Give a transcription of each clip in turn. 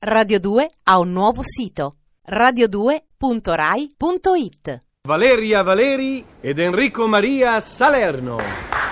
Radio 2 ha un nuovo sito radio2.rai.it Valeria Valeri ed Enrico Maria Salerno.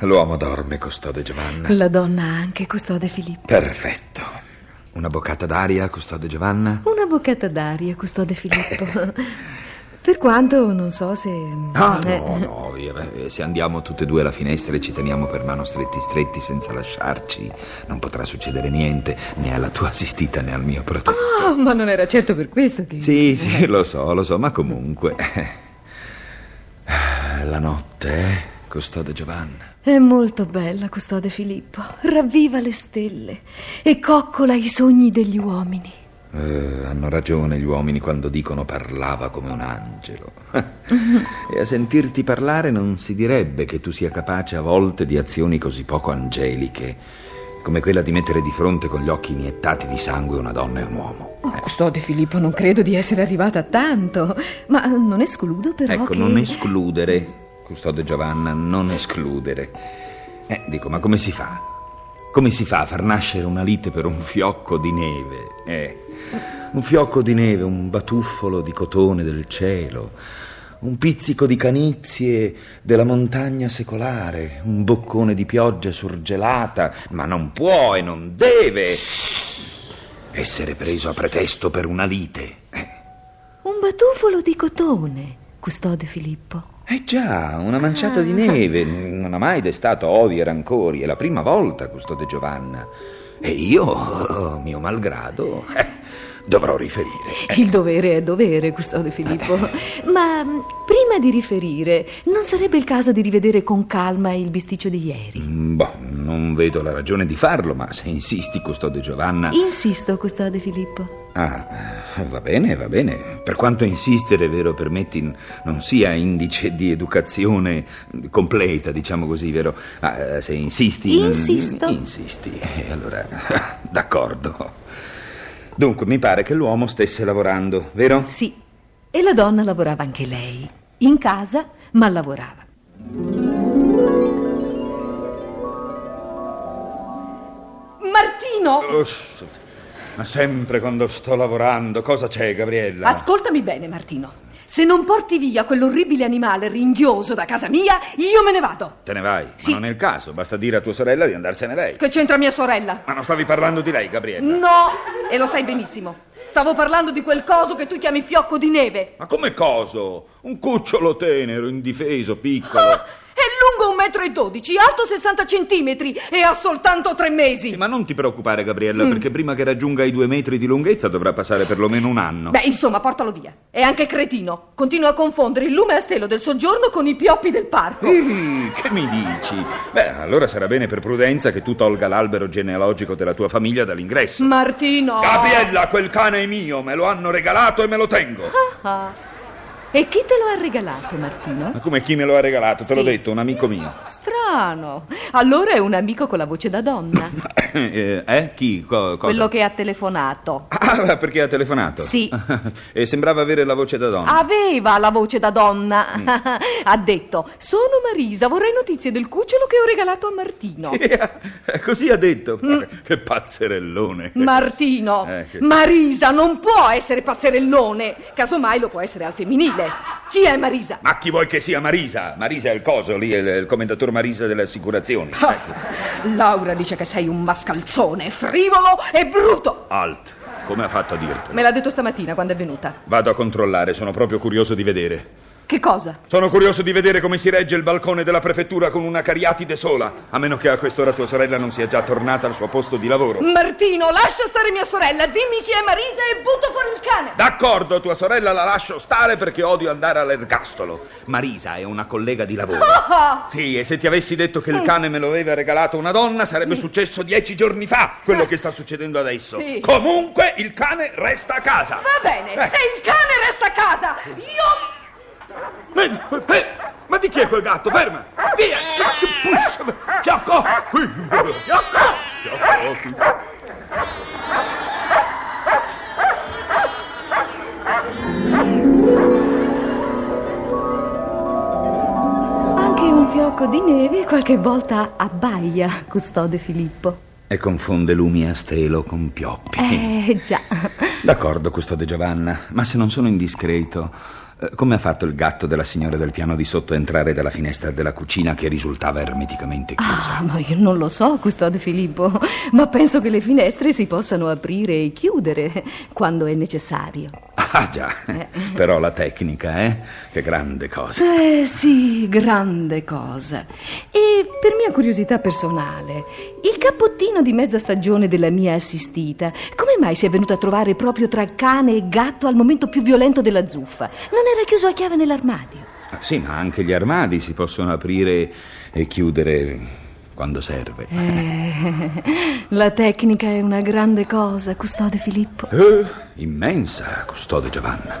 L'uomo dorme, custode Giovanna. La donna anche, custode Filippo. Perfetto. Una boccata d'aria, custode Giovanna? Una boccata d'aria, custode Filippo. per quanto non so se. Ah, eh, no, no, eh, se andiamo tutte e due alla finestra e ci teniamo per mano stretti stretti senza lasciarci, non potrà succedere niente né alla tua assistita né al mio protetto. Oh, ma non era certo per questo che. Sì, sì, lo so, lo so, ma comunque. La notte, eh, custode Giovanna. È molto bella, custode Filippo. Ravviva le stelle e coccola i sogni degli uomini. Eh, hanno ragione gli uomini quando dicono parlava come un angelo. e a sentirti parlare non si direbbe che tu sia capace a volte di azioni così poco angeliche, come quella di mettere di fronte con gli occhi iniettati di sangue una donna e un uomo. Oh, custode Filippo, non credo di essere arrivata a tanto, ma non escludo però Ecco, che... non escludere, custode Giovanna, non escludere. Eh, dico, ma come si fa? Come si fa a far nascere una lite per un fiocco di neve? Eh, un fiocco di neve, un batuffolo di cotone del cielo, un pizzico di canizie della montagna secolare, un boccone di pioggia surgelata, ma non può e non deve essere preso a pretesto per una lite. Eh. Un batuffolo di cotone, custode Filippo. Eh già, una manciata di neve, non ha mai destato odi e rancori, è la prima volta, custode Giovanna. E io, oh, mio malgrado, eh, dovrò riferire. Il dovere è dovere, custode Filippo. Ma mh, prima di riferire, non sarebbe il caso di rivedere con calma il bisticcio di ieri? Mm, Boh, non vedo la ragione di farlo, ma se insisti, custode Giovanna... Insisto, custode Filippo. Ah, eh, va bene, va bene. Per quanto insistere, vero, permetti, non sia indice di educazione completa, diciamo così, vero? Ah, eh, se insisti... mm, Insisto. Insisti. Allora, d'accordo. Dunque, mi pare che l'uomo stesse lavorando, vero? Sì, e la donna lavorava anche lei. In casa, ma lavorava. Martino! Uff, ma sempre quando sto lavorando, cosa c'è, Gabriella? Ascoltami bene, Martino. Se non porti via quell'orribile animale ringhioso da casa mia, io me ne vado. Te ne vai? Sì. Ma non è il caso, basta dire a tua sorella di andarsene lei. Che c'entra mia sorella? Ma non stavi parlando di lei, Gabriella? No, e lo sai benissimo. Stavo parlando di quel coso che tu chiami fiocco di neve. Ma come coso? Un cucciolo tenero, indifeso, piccolo. Ah, è lungo un metro e dodici, alto 60 centimetri e ha soltanto tre mesi. Sì, ma non ti preoccupare, Mm. Gabriella, perché prima che raggiunga i due metri di lunghezza dovrà passare perlomeno un anno. Beh, insomma, portalo via. È anche cretino. Continua a confondere il lume a stelo del soggiorno con i pioppi del parco. Ih, che mi dici? Beh, allora sarà bene per prudenza che tu tolga l'albero genealogico della tua famiglia dall'ingresso. Martino! Gabriella, quel cane è mio, me lo hanno regalato e me lo tengo. Ah. E chi te lo ha regalato, Martino? Ma come chi me lo ha regalato? Te l'ho Sì. detto, un amico mio. Strano. Allora è un amico con la voce da donna. Eh, eh? Chi? Co- cosa? Quello che ha telefonato. Ah, perché ha telefonato? Sì. e sembrava avere la voce da donna. Aveva la voce da donna. ha detto: Sono Marisa, vorrei notizie del cucciolo che ho regalato a Martino. Così ha detto. Che pazzerellone. Martino, Eh, che- Marisa non può essere pazzerellone. Casomai lo può essere al femminile. Chi è Marisa? Ma chi vuoi che sia Marisa? Marisa è il coso lì, è il, il commendatore Marisa delle assicurazioni. Ah, Ecco. Laura dice che sei un mascalzone, frivolo e bruto. Alt, come ha fatto a dirtelo? Me l'ha detto stamattina quando è venuta. Vado a controllare, sono proprio curioso di vedere. Che cosa? Sono curioso di vedere come si regge il balcone della prefettura con una cariatide sola, a meno che a quest'ora tua sorella non sia già tornata al suo posto di lavoro. Martino, lascia stare mia sorella, dimmi chi è Marisa e butto fuori il cane. D'accordo, tua sorella la lascio stare perché odio andare all'ergastolo. Marisa è una collega di lavoro. Ah! Sì, e se ti avessi detto che il cane me lo aveva regalato una donna, sarebbe successo dieci giorni fa quello che sta succedendo adesso. Sì. Comunque, il cane resta a casa. Va bene, Eh. se il cane resta a casa, io... Ma di chi è quel gatto? Ferma! Via! Fiocco! Qui! Fiocco! Fiocco! qui. Anche un fiocco di neve qualche volta abbaia, custode Filippo. E confonde lumi a stelo con pioppi. Eh, già. D'accordo, custode Giovanna, ma se non sono indiscreto, come ha fatto il gatto della signora del piano di sotto a entrare dalla finestra della cucina che risultava ermeticamente chiusa? Ah, ma io non lo so, custode Filippo, ma penso che le finestre si possano aprire e chiudere quando è necessario. Ah, già, però la tecnica, eh? Che grande cosa. Eh sì, grande cosa. E per mia curiosità personale, il cappottino di mezza stagione della mia assistita, come mai si è venuto a trovare proprio tra cane e gatto al momento più violento della zuffa? Non era chiuso a chiave nell'armadio? Ah, Sì, ma anche gli armadi si possono aprire e chiudere quando serve. Eh, la tecnica è una grande cosa, custode Filippo. Eh, immensa, custode Giovanna.